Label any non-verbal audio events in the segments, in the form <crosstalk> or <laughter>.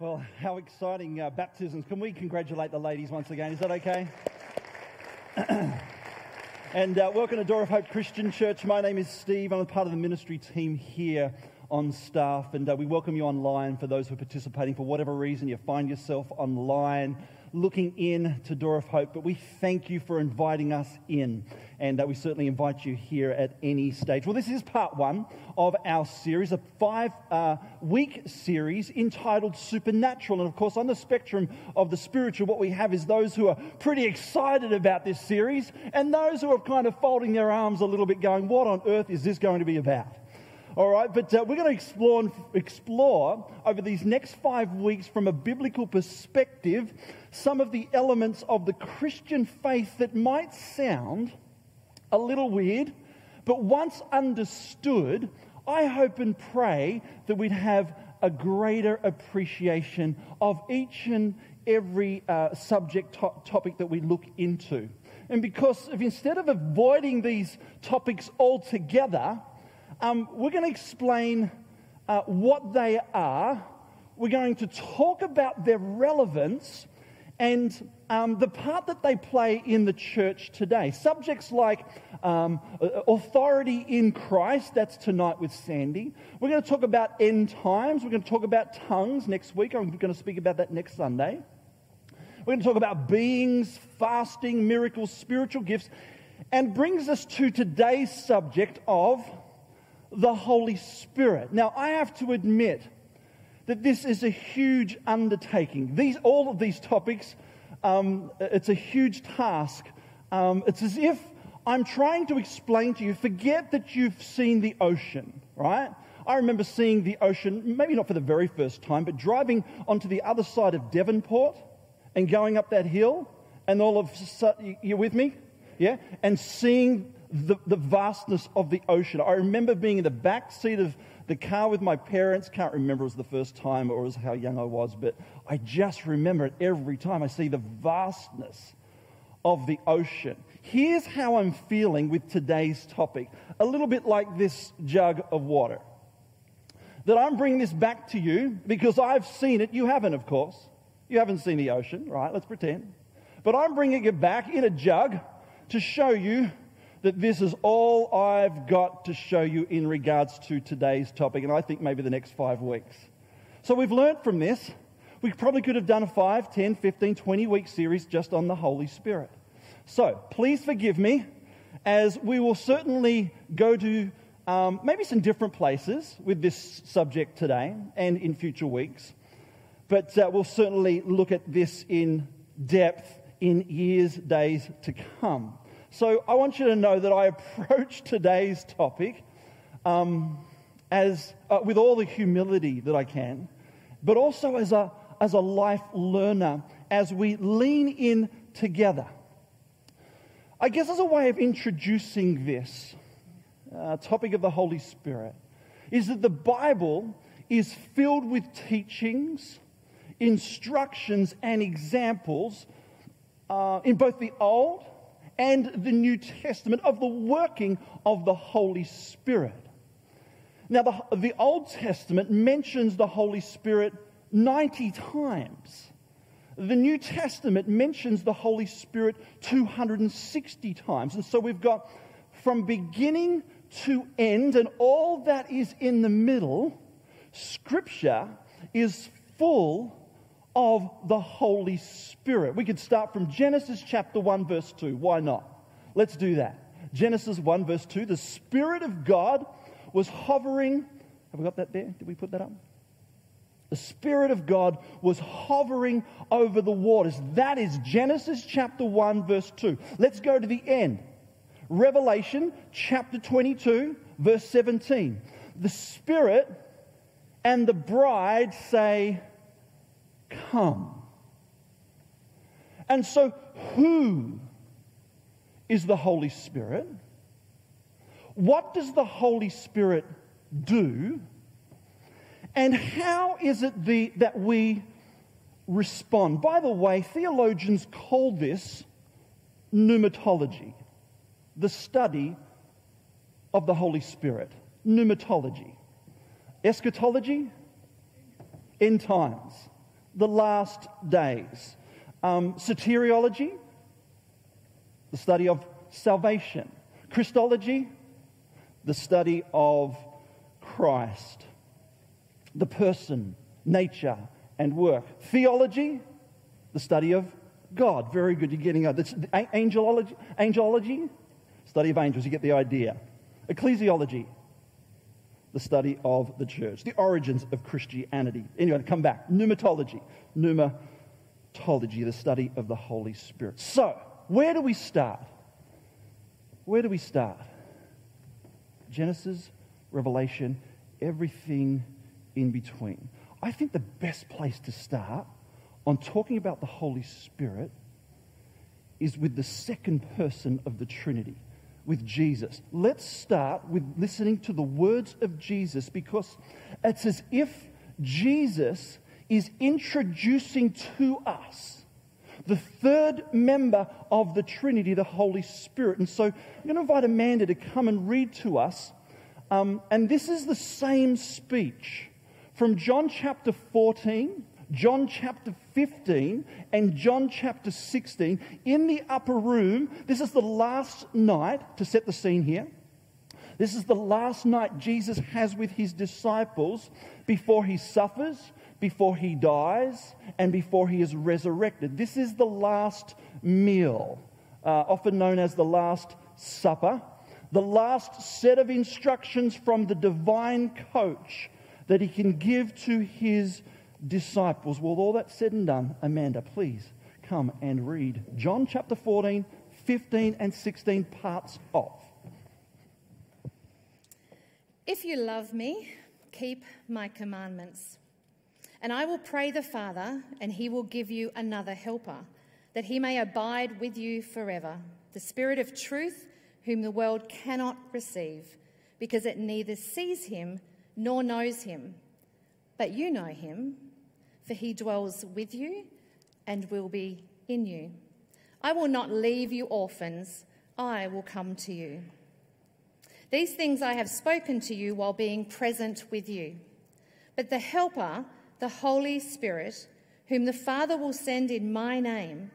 Well, how exciting uh, baptisms. Can we congratulate the ladies once again? Is that okay? <clears throat> and uh, welcome to Door of Hope Christian Church. My name is Steve. I'm a part of the ministry team here on staff, and uh, we welcome you online for those who are participating for whatever reason you find yourself online looking in to Door of Hope, but we thank you for inviting us in, and uh, we certainly invite you here at any stage. Well, this is part one of our series, a five uh, week series entitled Supernatural. And of course, on the spectrum of the spiritual, what we have is those who are pretty excited about this series, and those who are kind of folding their arms a little bit, going, What on earth is this going to be about? All right, but uh, we're going to explore, explore over these next five weeks from a biblical perspective some of the elements of the Christian faith that might sound a little weird, but once understood, I hope and pray that we'd have a greater appreciation of each and every uh, subject to- topic that we look into. And because if instead of avoiding these topics altogether, um, we're going to explain uh, what they are. We're going to talk about their relevance and um, the part that they play in the church today. Subjects like um, authority in Christ, that's tonight with Sandy. We're going to talk about end times. We're going to talk about tongues next week. I'm going to speak about that next Sunday. We're going to talk about beings, fasting, miracles, spiritual gifts, and brings us to today's subject of the Holy Spirit. Now, I have to admit that this is a huge undertaking. These, all of these topics, um, it's a huge task. Um, it's as if I'm trying to explain to you, forget that you've seen the ocean, right? I remember seeing the ocean, maybe not for the very first time, but driving onto the other side of Devonport and going up that hill, and all of sudden, you're with me? Yeah? And seeing the, the vastness of the ocean. I remember being in the back seat of the car with my parents. Can't remember it was the first time or was how young I was, but I just remember it every time I see the vastness of the ocean. Here's how I'm feeling with today's topic a little bit like this jug of water. That I'm bringing this back to you because I've seen it. You haven't, of course. You haven't seen the ocean, right? Let's pretend. But I'm bringing it back in a jug to show you that this is all I've got to show you in regards to today's topic, and I think maybe the next five weeks. So we've learned from this. We probably could have done a 5, 10, 15, 20 week series just on the Holy Spirit. So please forgive me as we will certainly go to um, maybe some different places with this subject today and in future weeks. But uh, we'll certainly look at this in depth in years, days to come. So I want you to know that I approach today's topic um, as, uh, with all the humility that I can, but also as a, as a life learner as we lean in together. I guess as a way of introducing this uh, topic of the Holy Spirit, is that the Bible is filled with teachings, instructions, and examples uh, in both the Old and the New Testament of the working of the Holy Spirit. Now, the, the Old Testament mentions the Holy Spirit 90 times. The New Testament mentions the Holy Spirit 260 times. And so we've got from beginning to end, and all that is in the middle, Scripture is full of the Holy Spirit. We could start from Genesis chapter 1, verse 2. Why not? Let's do that. Genesis 1, verse 2. The Spirit of God was hovering. Have we got that there? Did we put that up? The Spirit of God was hovering over the waters. That is Genesis chapter 1, verse 2. Let's go to the end. Revelation chapter 22, verse 17. The Spirit and the bride say, Come. And so, who is the Holy Spirit? What does the Holy Spirit do? And how is it the, that we respond? By the way, theologians call this pneumatology, the study of the Holy Spirit. Pneumatology. Eschatology, end times. The last days. Um, soteriology, the study of salvation. Christology, the study of Christ, the person, nature, and work. Theology, the study of God. Very good. You're getting this. Angelology, angelology, study of angels. You get the idea. Ecclesiology, the study of the church, the origins of Christianity. Anyway, come back. Pneumatology, pneumatology, the study of the Holy Spirit. So, where do we start? Where do we start? Genesis, Revelation, everything in between. I think the best place to start on talking about the Holy Spirit is with the second person of the Trinity, with Jesus. Let's start with listening to the words of Jesus because it's as if Jesus is introducing to us the third member of the Trinity, the Holy Spirit. And so I'm going to invite Amanda to come and read to us. Um, and this is the same speech from John chapter 14, John chapter 15, and John chapter 16 in the upper room. This is the last night, to set the scene here. This is the last night Jesus has with his disciples before he suffers, before he dies, and before he is resurrected. This is the last meal, uh, often known as the Last Supper, the last set of instructions from the divine coach that he can give to his disciples. Well, all that said and done, Amanda, please come and read John chapter 14, 15, and 16 parts of. If you love me, keep my commandments. And I will pray the Father, and he will give you another helper, that he may abide with you forever, the Spirit of truth, whom the world cannot receive, because it neither sees him nor knows him. But you know him, for he dwells with you and will be in you. I will not leave you orphans, I will come to you. These things I have spoken to you while being present with you. But the Helper, the Holy Spirit, whom the Father will send in my name,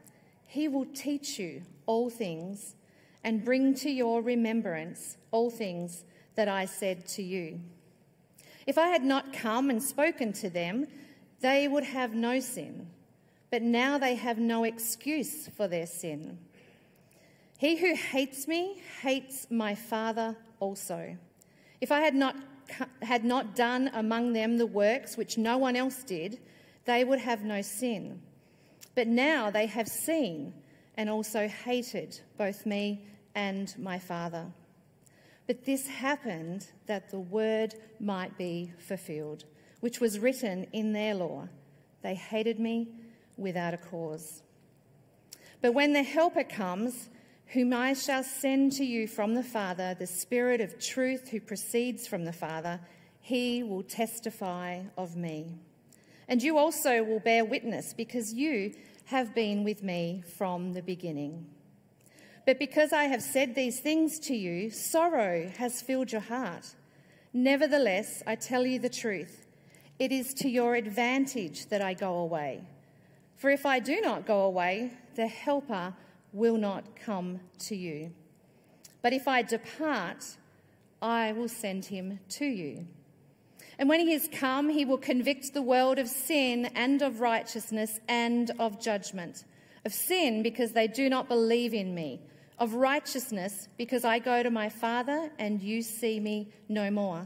he will teach you all things and bring to your remembrance all things that I said to you. If I had not come and spoken to them, they would have no sin, but now they have no excuse for their sin. He who hates me hates my Father also. If I had not, had not done among them the works which no one else did, they would have no sin. But now they have seen and also hated both me and my Father. But this happened that the word might be fulfilled, which was written in their law. They hated me without a cause. But when the Helper comes, whom I shall send to you from the Father, the Spirit of truth who proceeds from the Father, he will testify of me. And you also will bear witness, because you have been with me from the beginning. But because I have said these things to you, sorrow has filled your heart. Nevertheless, I tell you the truth. It is to your advantage that I go away. For if I do not go away, the Helper will not come to you. But if I depart, I will send him to you. And when he has come, he will convict the world of sin and of righteousness and of judgment. Of sin, because they do not believe in me of righteousness, because I go to my Father and you see me no more,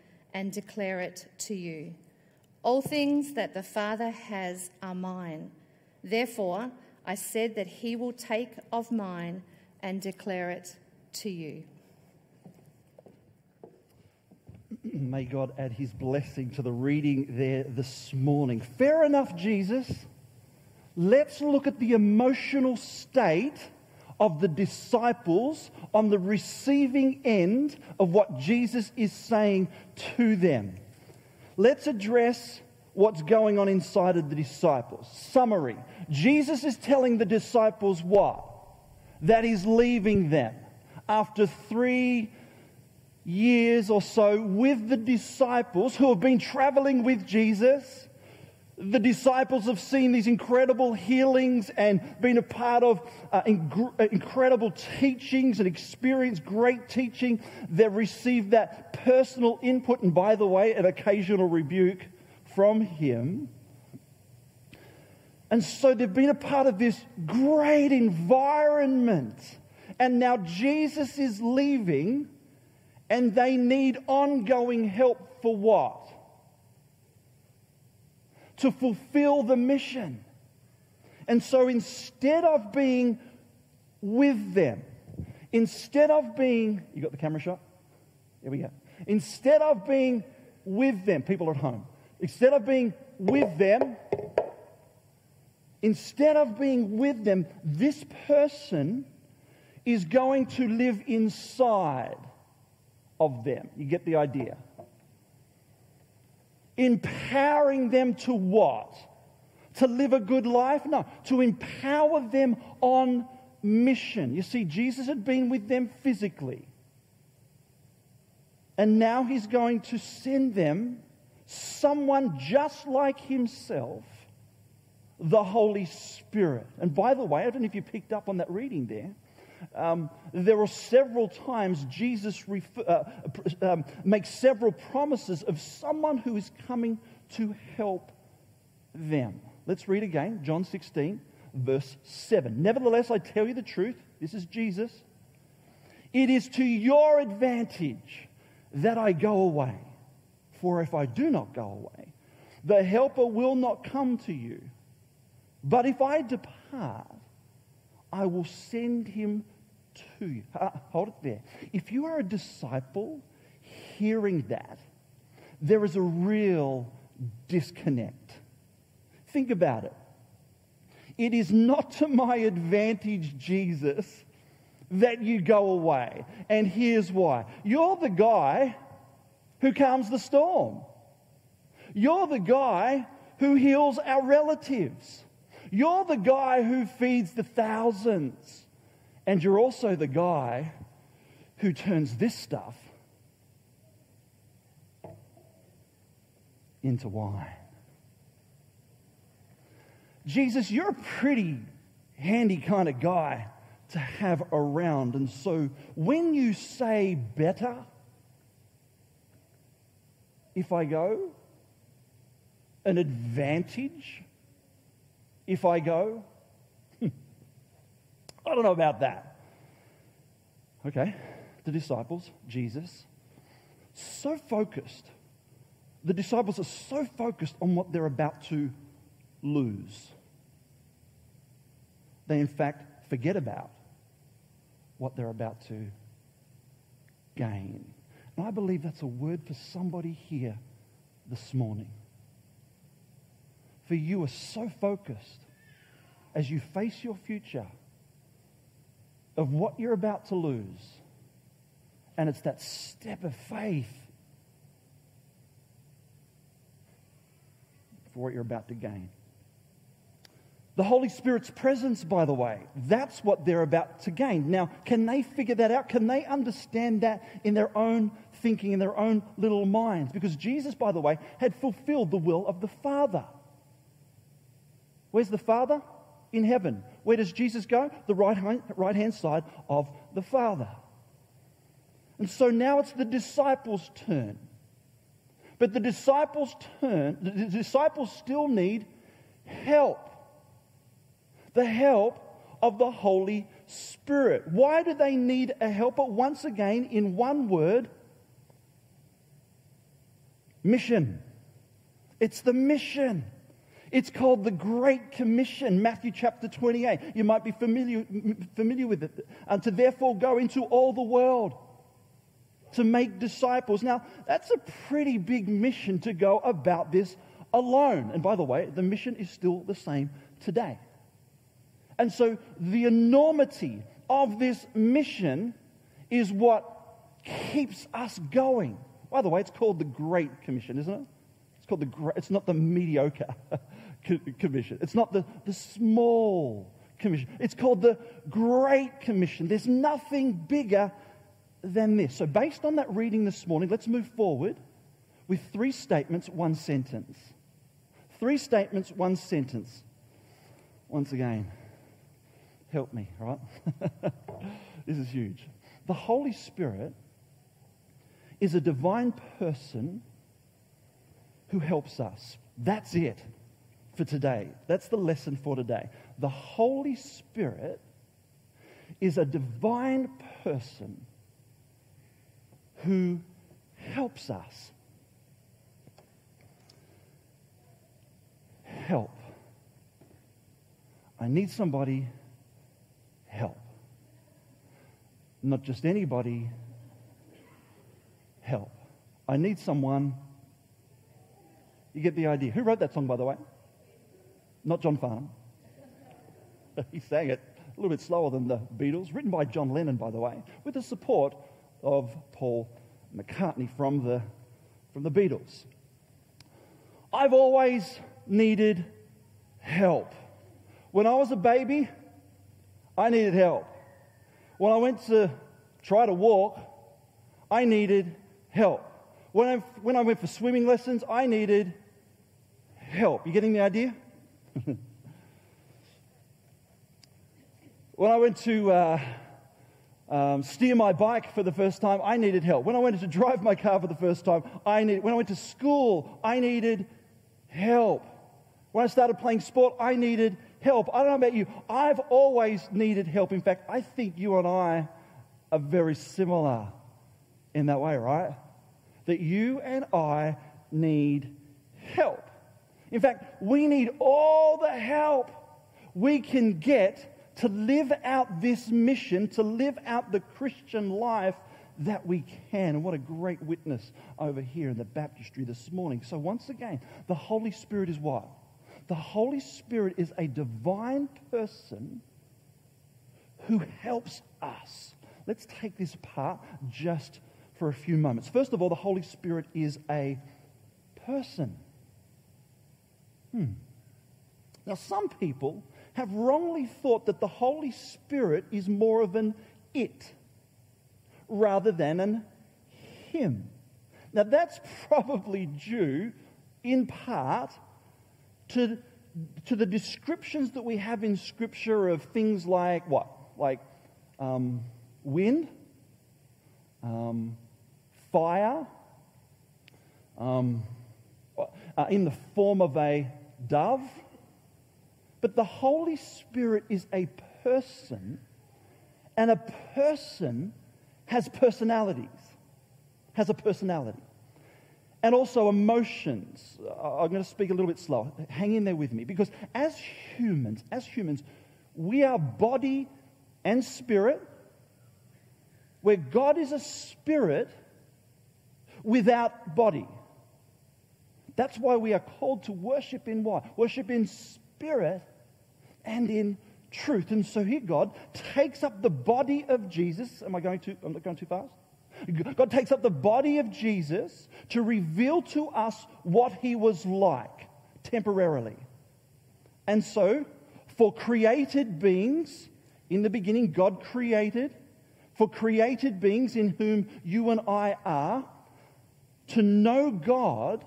and declare it to you. All things that the Father has are mine. Therefore, I said that he will take of mine and declare it to you. <clears throat> May God add his blessing to the reading there this morning. Fair enough, Jesus. Let's look at the emotional state of the disciples on the receiving end of what Jesus is saying to them. Let's address what's going on inside of the disciples. Summary Jesus is telling the disciples what? That he's leaving them after three years or so with the disciples who have been traveling with Jesus. The disciples have seen these incredible healings and been a part of uh, ing- incredible teachings and experienced great teaching. They've received that personal input and, by the way, an occasional rebuke from Him. And so they've been a part of this great environment. And now Jesus is leaving and they need ongoing help for what? To fulfill the mission. And so instead of being with them, instead of being, you got the camera shot? Here we go. Instead of being with them, people at home, instead of being with them, instead of being with them, this person is going to live inside of them. You get the idea? Empowering them to what? To live a good life? No, to empower them on mission. You see, Jesus had been with them physically. And now he's going to send them someone just like himself, the Holy Spirit. And by the way, I don't know if you picked up on that reading there. Um, there are several times Jesus uh, um, makes several promises of someone who is coming to help them. Let's read again John 16, verse 7. Nevertheless, I tell you the truth. This is Jesus. It is to your advantage that I go away. For if I do not go away, the Helper will not come to you. But if I depart, I will send him hold it there. If you are a disciple hearing that, there is a real disconnect. Think about it. It is not to my advantage, Jesus, that you go away. And here's why you're the guy who calms the storm, you're the guy who heals our relatives. You're the guy who feeds the thousands. And you're also the guy who turns this stuff into wine. Jesus, you're a pretty handy kind of guy to have around. And so when you say better, if I go, an advantage if I go? I don't know about that. Okay, the disciples, Jesus, so focused. The disciples are so focused on what they're about to lose. They, in fact, forget about what they're about to gain. And I believe that's a word for somebody here this morning. For you are so focused as you face your future of what you're about to lose. And it's that step of faith for what you're about to gain. The Holy Spirit's presence, by the way, that's what they're about to gain. Now, can they figure that out? Can they understand that in their own thinking, in their own little minds? Because Jesus, by the way, had fulfilled the will of the Father. Where's the Father? In heaven. Where does Jesus go? The right hand, right hand side of the Father. And so now it's the disciples' turn. But the disciples' turn, the disciples still need help. The help of the Holy Spirit. Why do they need a helper? Once again, in one word mission. It's the mission. It's called the Great Commission, Matthew chapter 28. You might be familiar, familiar with it. And to therefore go into all the world. to make disciples. Now, that's a pretty big mission to go about this alone. And by the way, the mission is still the same today. And so the enormity of this mission is what keeps us going. By the way, it's called the Great Commission, isn't it? It's called the great, it's not the mediocre <laughs> commission. It's not the, the small commission. It's called the Great Commission. There's nothing bigger than this. So, based on that reading this morning, let's move forward with three statements, one sentence. Three statements, one sentence. Once again, help me, right? <laughs> this is huge. The Holy Spirit is a divine person who helps us. That's it for today. That's the lesson for today. The Holy Spirit is a divine person who helps us. Help. I need somebody help. Not just anybody help. I need someone. You get the idea. Who wrote that song, by the way? Not John Farnham. <laughs> he sang it a little bit slower than the Beatles, written by John Lennon, by the way, with the support of Paul McCartney from the, from the Beatles. I've always needed help. When I was a baby, I needed help. When I went to try to walk, I needed help. When I, when I went for swimming lessons, I needed help. You getting the idea? <laughs> when I went to uh, um, steer my bike for the first time, I needed help. When I went to drive my car for the first time, I needed, when I went to school, I needed help. When I started playing sport, I needed help. I don't know about you, I've always needed help. In fact, I think you and I are very similar in that way, right? That you and I need help. In fact, we need all the help we can get to live out this mission, to live out the Christian life that we can. And what a great witness over here in the baptistry this morning. So, once again, the Holy Spirit is what? The Holy Spirit is a divine person who helps us. Let's take this apart just for a few moments. First of all, the Holy Spirit is a person. Hmm. Now, some people have wrongly thought that the Holy Spirit is more of an it rather than an him. Now, that's <laughs> probably due in part to, to the descriptions that we have in Scripture of things like what? Like um, wind, um, fire, um, uh, in the form of a dove but the Holy Spirit is a person, and a person has personalities, has a personality, and also emotions. I'm going to speak a little bit slower. Hang in there with me, because as humans, as humans, we are body and spirit, where God is a spirit without body. That's why we are called to worship in what? Worship in spirit and in truth. And so here God takes up the body of Jesus. Am I going too, am I going too fast? God takes up the body of Jesus to reveal to us what he was like temporarily. And so, for created beings, in the beginning, God created, for created beings in whom you and I are, to know God,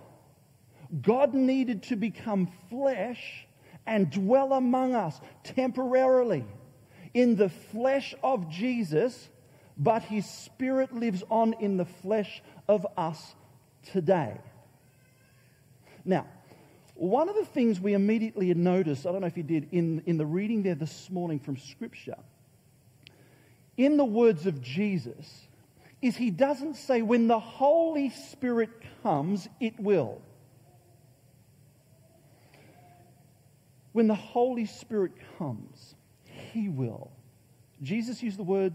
God needed to become flesh and dwell among us temporarily in the flesh of Jesus, but his spirit lives on in the flesh of us today. Now, one of the things we immediately noticed, I don't know if you did, in, in the reading there this morning from Scripture, in the words of Jesus, is he doesn't say, when the Holy Spirit comes, it will. When the Holy Spirit comes, He will. Jesus used the word,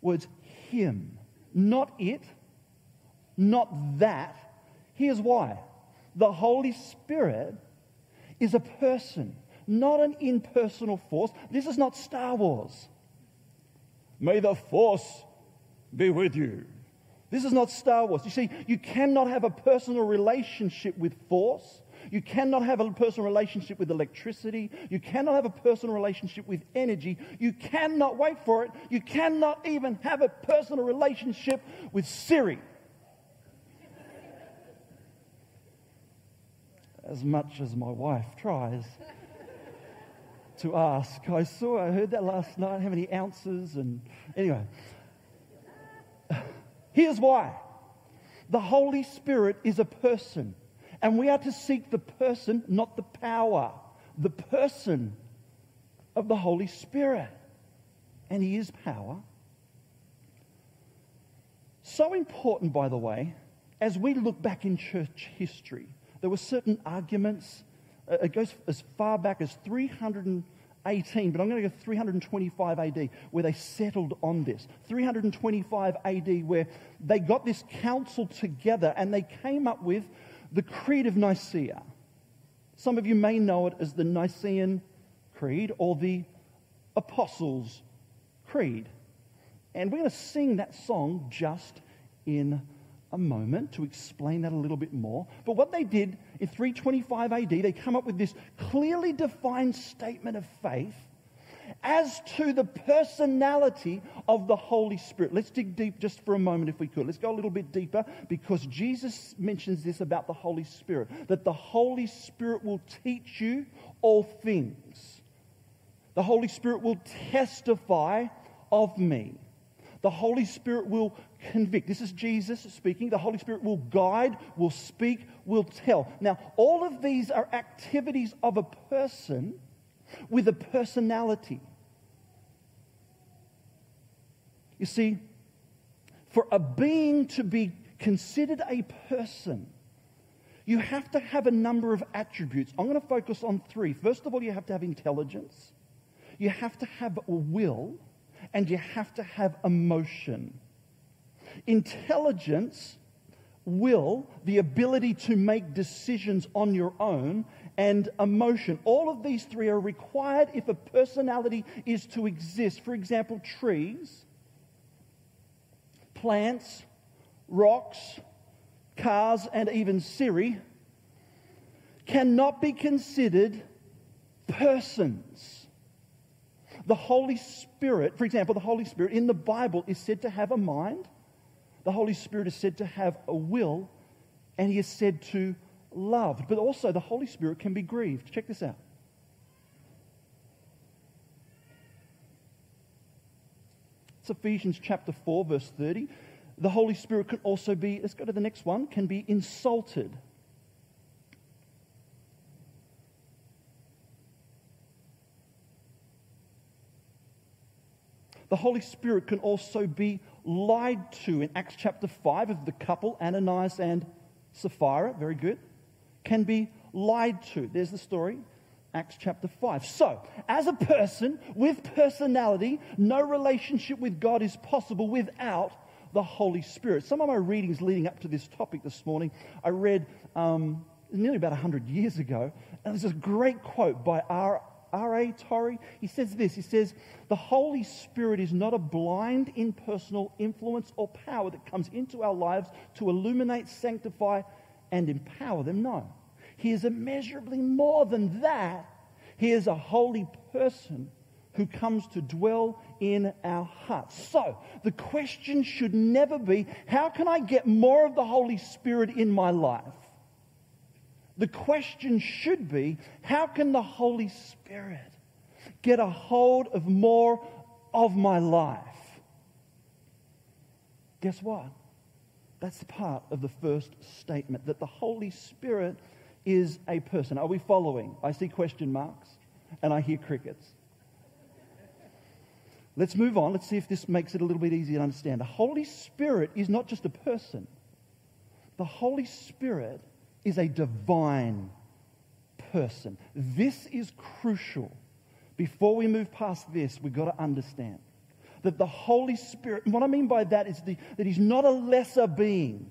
words him, not it, not that. Here's why the Holy Spirit is a person, not an impersonal force. This is not Star Wars. May the force be with you. This is not Star Wars. You see, you cannot have a personal relationship with force. You cannot have a personal relationship with electricity. You cannot have a personal relationship with energy. You cannot, wait for it, you cannot even have a personal relationship with Siri. As much as my wife tries to ask. I saw, I heard that last night, how many ounces, and anyway. Here's why the Holy Spirit is a person, and we are to seek the person, not the power, the person of the Holy Spirit. And He is power. So important, by the way, as we look back in church history, there were certain arguments. Uh, it goes as far back as 318, but I'm going to go 325 AD, where they settled on this. 325 AD, where they got this council together and they came up with the Creed of Nicaea. Some of you may know it as the Nicene Creed or the Apostles' Creed. And we're going to sing that song just in a moment to explain that a little bit more. But what they did in 325 AD, they come up with this clearly defined statement of faith as to the personality of the Holy Spirit. Let's dig deep just for a moment, if we could. Let's go a little bit deeper because Jesus mentions this about the Holy Spirit that the Holy Spirit will teach you all things. The Holy Spirit will testify of me. The Holy Spirit will convict. This is Jesus speaking. The Holy Spirit will guide, will speak, will tell. Now, all of these are activities of a person with a personality. You see, for a being to be considered a person, you have to have a number of attributes. I'm going to focus on three. First of all, you have to have intelligence, you have to have a will, and you have to have emotion. Intelligence, will, the ability to make decisions on your own, and emotion. All of these three are required if a personality is to exist. For example, trees, plants, rocks, cars, and even Siri cannot be considered persons. The Holy Spirit, for example, the Holy Spirit in the Bible is said to have a mind the Holy Spirit is said to have a will and he is said to love. But also, the Holy Spirit can be grieved. Check this out. It's Ephesians chapter 4, verse 30. The Holy Spirit can also be, let's go to the next one, can be insulted. The Holy Spirit can also be lied to in Acts chapter 5 of the couple, Ananias and Sapphira. Very good. Can be lied to. There's the story. Acts chapter 5. So, as a person with personality, no relationship with God is possible without the Holy Spirit. Some of my readings leading up to this topic this morning, I read um, nearly about 100 years ago, and there's a great quote by R. R.A. Torrey, he says this He says, The Holy Spirit is not a blind, impersonal influence or power that comes into our lives to illuminate, sanctify, and empower them. No. He is immeasurably more than that. He is a holy person who comes to dwell in our hearts. So, the question should never be how can I get more of the Holy Spirit in my life? The question should be how can the Holy Spirit get a hold of more of my life? Guess what? That's part of the first statement that the Holy Spirit is a person. Are we following? I see question marks and I hear crickets. Let's move on. Let's see if this makes it a little bit easier to understand. The Holy Spirit is not just a person, the Holy Spirit is a divine person. This is crucial. Before we move past this, we've got to understand that the Holy Spirit, what I mean by that is the, that He's not a lesser being.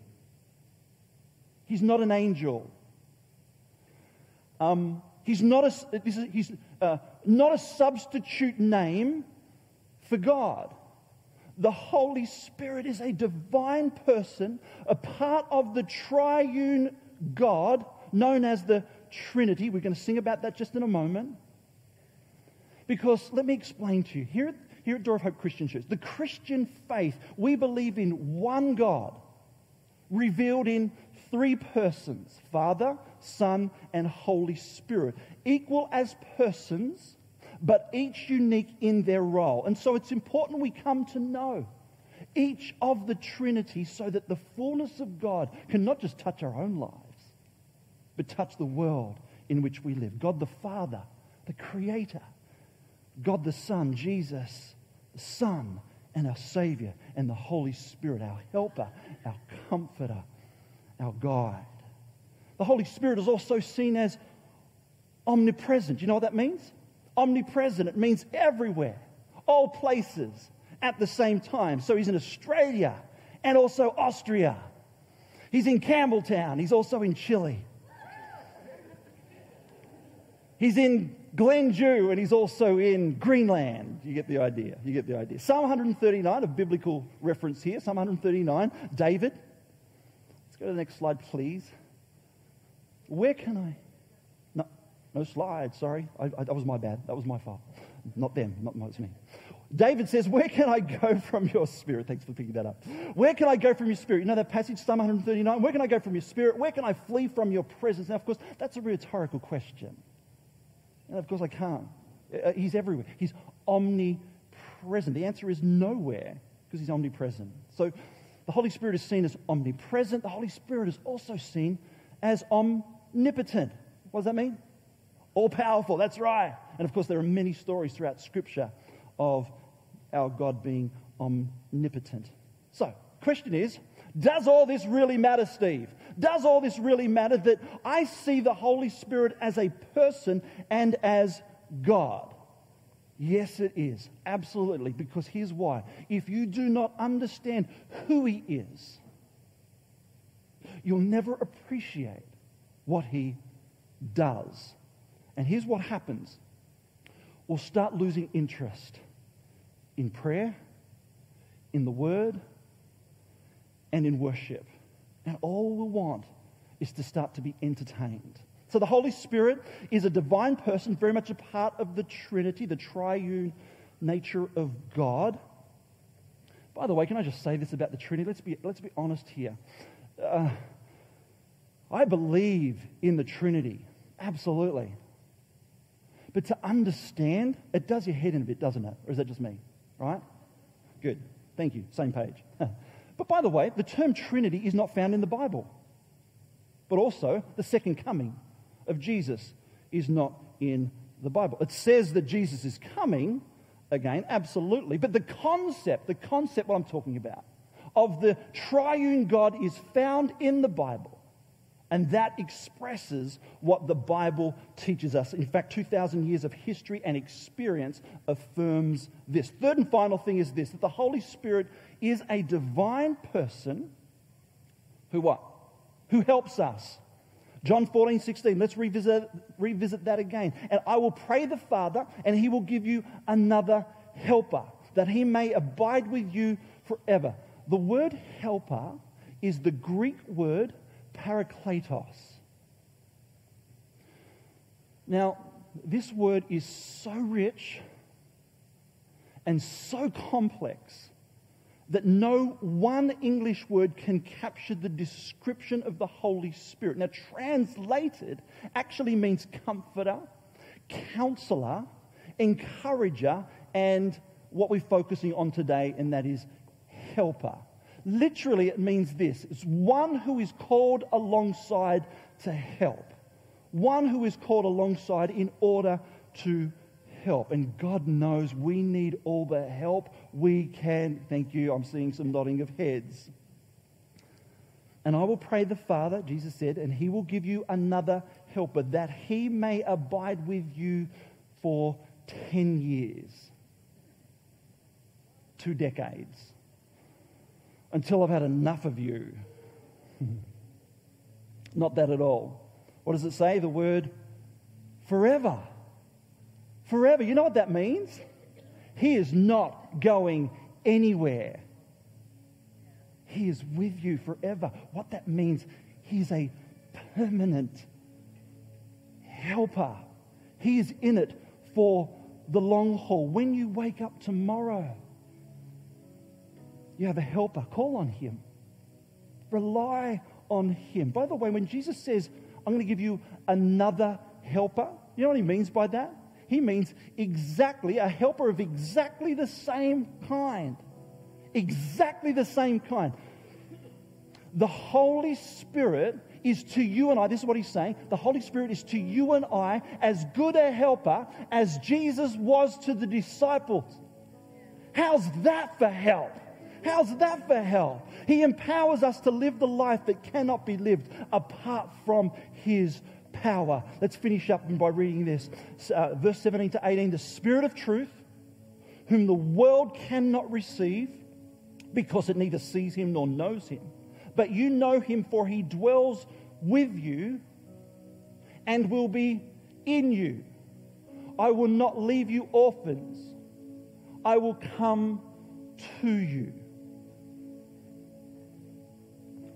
He's not an angel. Um, he's not a, this is, he's, uh, not a substitute name for God. The Holy Spirit is a divine person, a part of the triune God known as the Trinity. We're going to sing about that just in a moment. Because let me explain to you here, here at Door of Hope Christian Church, the Christian faith, we believe in one God revealed in three persons Father, Son, and Holy Spirit, equal as persons, but each unique in their role. And so it's important we come to know each of the Trinity so that the fullness of God can not just touch our own lives, but touch the world in which we live. God the Father, the Creator, God the Son, Jesus, the Son, and our Savior, and the Holy Spirit, our helper, our comforter, our guide. The Holy Spirit is also seen as omnipresent. You know what that means? Omnipresent. It means everywhere, all places, at the same time. So he's in Australia and also Austria. He's in Campbelltown. He's also in Chile. He's in Glendhu and he's also in Greenland. You get the idea. You get the idea. Psalm 139, a biblical reference here. Psalm 139, David. Let's go to the next slide, please. Where can I? No, no slide, sorry. I, I, that was my bad. That was my fault. Not them, not, not me. David says, Where can I go <laughs> from your spirit? Thanks for picking that up. Where can I go from your spirit? You know that passage, Psalm 139? Where can I go from your spirit? Where can I flee from your presence? Now, of course, that's a rhetorical question. And of course, I can't. Uh, he's everywhere. He's omnipresent. The answer is nowhere because he's omnipresent. So the Holy Spirit is seen as omnipresent. The Holy Spirit is also seen as omnipotent. What does that mean? All powerful. That's right. And of course, there are many stories throughout Scripture of our God being omnipotent. So, question is does all this really matter, Steve? Does all this really matter that I see the Holy Spirit as a person and as God? Yes, it is. Absolutely. Because here's why. If you do not understand who he is, you'll never appreciate what he does. And here's what happens we'll start losing interest in prayer, in the word, and in worship. And all we want is to start to be entertained. So the Holy Spirit is a divine person, very much a part of the Trinity, the triune nature of God. By the way, can I just say this about the Trinity? Let's be, let's be honest here. Uh, I believe in the Trinity, absolutely. But to understand, it does your head in a bit, doesn't it? Or is that just me? Right? Good. Thank you. Same page. <laughs> But by the way, the term Trinity is not found in the Bible. But also, the second coming of Jesus is not in the Bible. It says that Jesus is coming again, absolutely. But the concept, the concept what I'm talking about, of the triune God is found in the Bible. And that expresses what the Bible teaches us. In fact, 2,000 years of history and experience affirms this. Third and final thing is this that the Holy Spirit is a divine person who what? Who helps us. John 14, 16. Let's revisit, revisit that again. And I will pray the Father, and he will give you another helper, that he may abide with you forever. The word helper is the Greek word parakletos. Now, this word is so rich and so complex that no one English word can capture the description of the Holy Spirit. Now, translated actually means comforter, counselor, encourager, and what we're focusing on today, and that is helper. Literally, it means this it's one who is called alongside to help, one who is called alongside in order to help. And God knows we need all the help we can. Thank you. I'm seeing some nodding of heads. And I will pray the Father, Jesus said, and he will give you another helper that he may abide with you for 10 years, two decades until I've had enough of you. <laughs> Not that at all. What does it say? The word forever. Forever. You know what that means? He is not going anywhere. He is with you forever. What that means, He's a permanent helper. He is in it for the long haul. When you wake up tomorrow, you have a helper. Call on Him. Rely on Him. By the way, when Jesus says, I'm going to give you another helper, you know what He means by that? He means exactly a helper of exactly the same kind. Exactly the same kind. The Holy Spirit is to you and I, this is what he's saying. The Holy Spirit is to you and I as good a helper as Jesus was to the disciples. How's that for help? How's that for hell? He empowers us to live the life that cannot be lived apart from his power. Let's finish up by reading this. Uh, verse 17 to 18 The Spirit of truth, whom the world cannot receive because it neither sees him nor knows him but you know him, for he dwells with you and will be in you. I will not leave you orphans, I will come to you.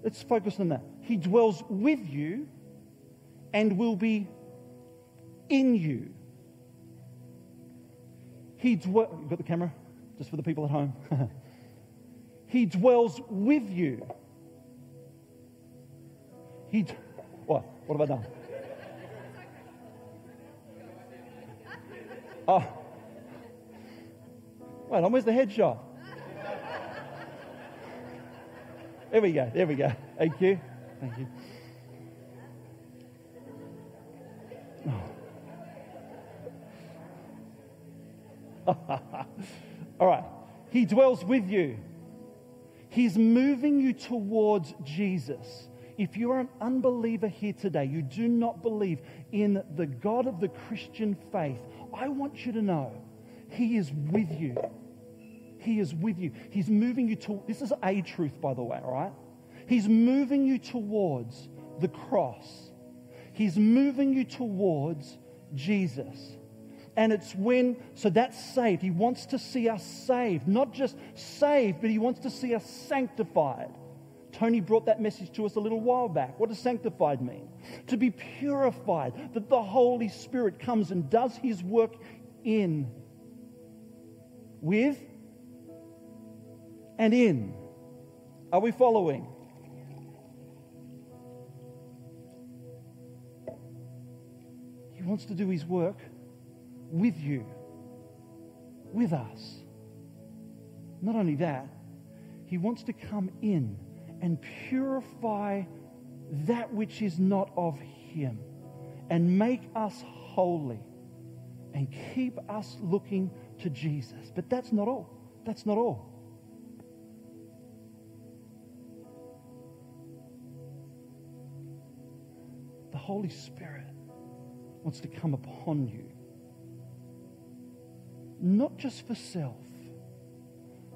Let's focus on that. He dwells with you and will be in you. He dwells, You got the camera? Just for the people at home. <laughs> he dwells with you. He, what? What have I done? <laughs> Oh. Wait on, where's the headshot? There we go, there we go. Thank you. Thank you. <laughs> All right. He dwells with you. He's moving you towards Jesus. If you are an unbeliever here today, you do not believe in the God of the Christian faith, I want you to know He is with you. He is with you. He's moving you to, this is a truth, by the way, all right? He's moving you towards the cross. He's moving you towards Jesus. And it's when, so that's saved. He wants to see us saved. Not just saved, but He wants to see us sanctified. Tony brought that message to us a little while back. What does sanctified mean? To be purified, that the Holy Spirit comes and does his work in, with, and in. Are we following? He wants to do his work with you, with us. Not only that, he wants to come in and purify that which is not of Him and make us holy and keep us looking to Jesus. But that's not all. That's not all. Holy Spirit wants to come upon you, not just for self,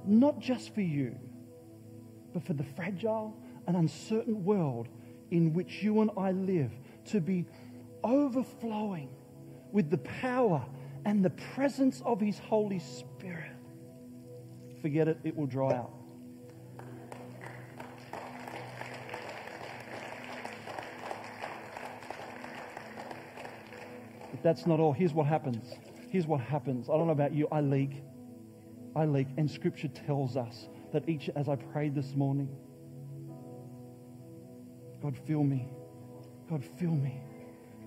not just for you but for the fragile and uncertain world in which you and I live to be overflowing with the power and the presence of His Holy Spirit. Forget it, it will dry out. But that's not all. Here's what happens. Here's what happens. I don't know about you, I leak. I leak. And Scripture tells us that each, as I prayed this morning, God, fill me. God, fill me.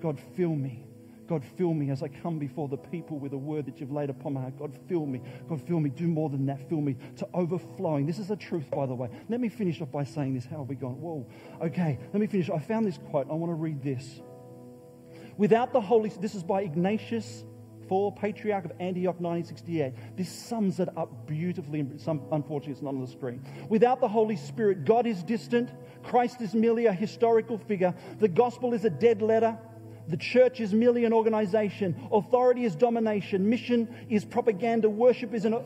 God, fill me. God, fill me as I come before the people with a word that you've laid upon my heart. God, fill me. God, fill me. Do more than that. Fill me to overflowing. This is the truth, by the way. Let me finish off by saying this. How have we gone? Whoa. Okay, let me finish. I found this quote. I want to read this. Without the Holy this is by Ignatius IV, Patriarch of Antioch 1968. This sums it up beautifully. Some, unfortunately, it's not on the screen. Without the Holy Spirit, God is distant. Christ is merely a historical figure. The gospel is a dead letter. The church is merely an organization. Authority is domination. Mission is propaganda. Worship is an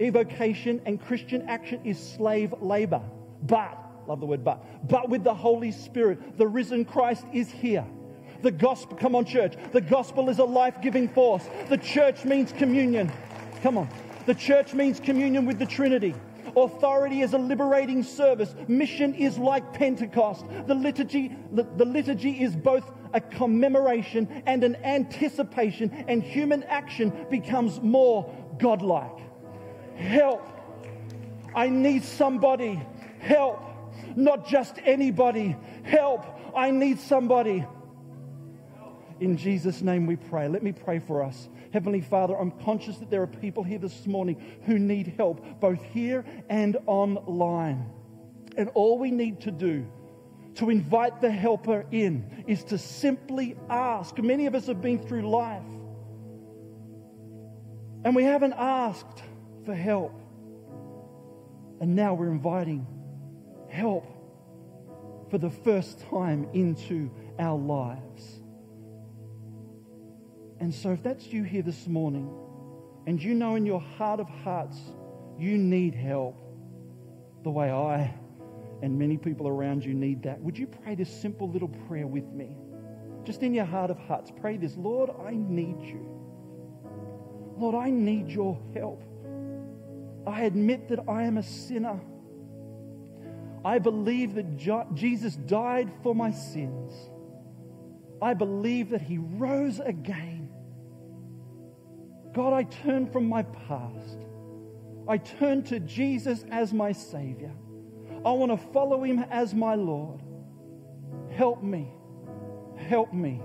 evocation. And Christian action is slave labor. But love the word but, but with the Holy Spirit. The risen Christ is here. The gospel, come on, church. The gospel is a life giving force. The church means communion. Come on. The church means communion with the Trinity. Authority is a liberating service. Mission is like Pentecost. The liturgy, the, the liturgy is both a commemoration and an anticipation, and human action becomes more godlike. Help. I need somebody. Help. Not just anybody. Help. I need somebody. In Jesus' name we pray. Let me pray for us. Heavenly Father, I'm conscious that there are people here this morning who need help, both here and online. And all we need to do to invite the helper in is to simply ask. Many of us have been through life and we haven't asked for help. And now we're inviting help for the first time into our lives. And so, if that's you here this morning, and you know in your heart of hearts you need help, the way I and many people around you need that, would you pray this simple little prayer with me? Just in your heart of hearts, pray this Lord, I need you. Lord, I need your help. I admit that I am a sinner. I believe that Jesus died for my sins. I believe that he rose again. God, I turn from my past. I turn to Jesus as my Savior. I want to follow him as my Lord. Help me. Help me.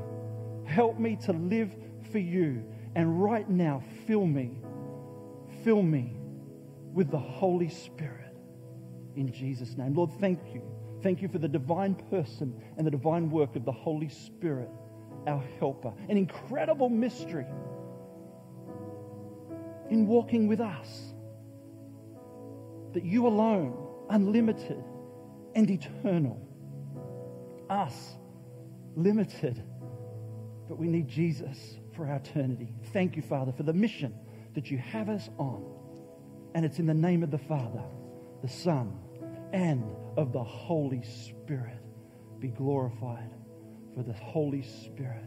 Help me to live for you. And right now, fill me. Fill me with the Holy Spirit in Jesus' name. Lord, thank you. Thank you for the divine person and the divine work of the Holy Spirit, our helper. An incredible mystery in walking with us. That you alone, unlimited and eternal. Us, limited, but we need Jesus for our eternity. Thank you, Father, for the mission that you have us on. And it's in the name of the Father, the Son, and of the Holy Spirit. Be glorified, for the Holy Spirit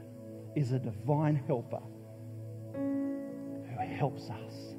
is a divine helper helps us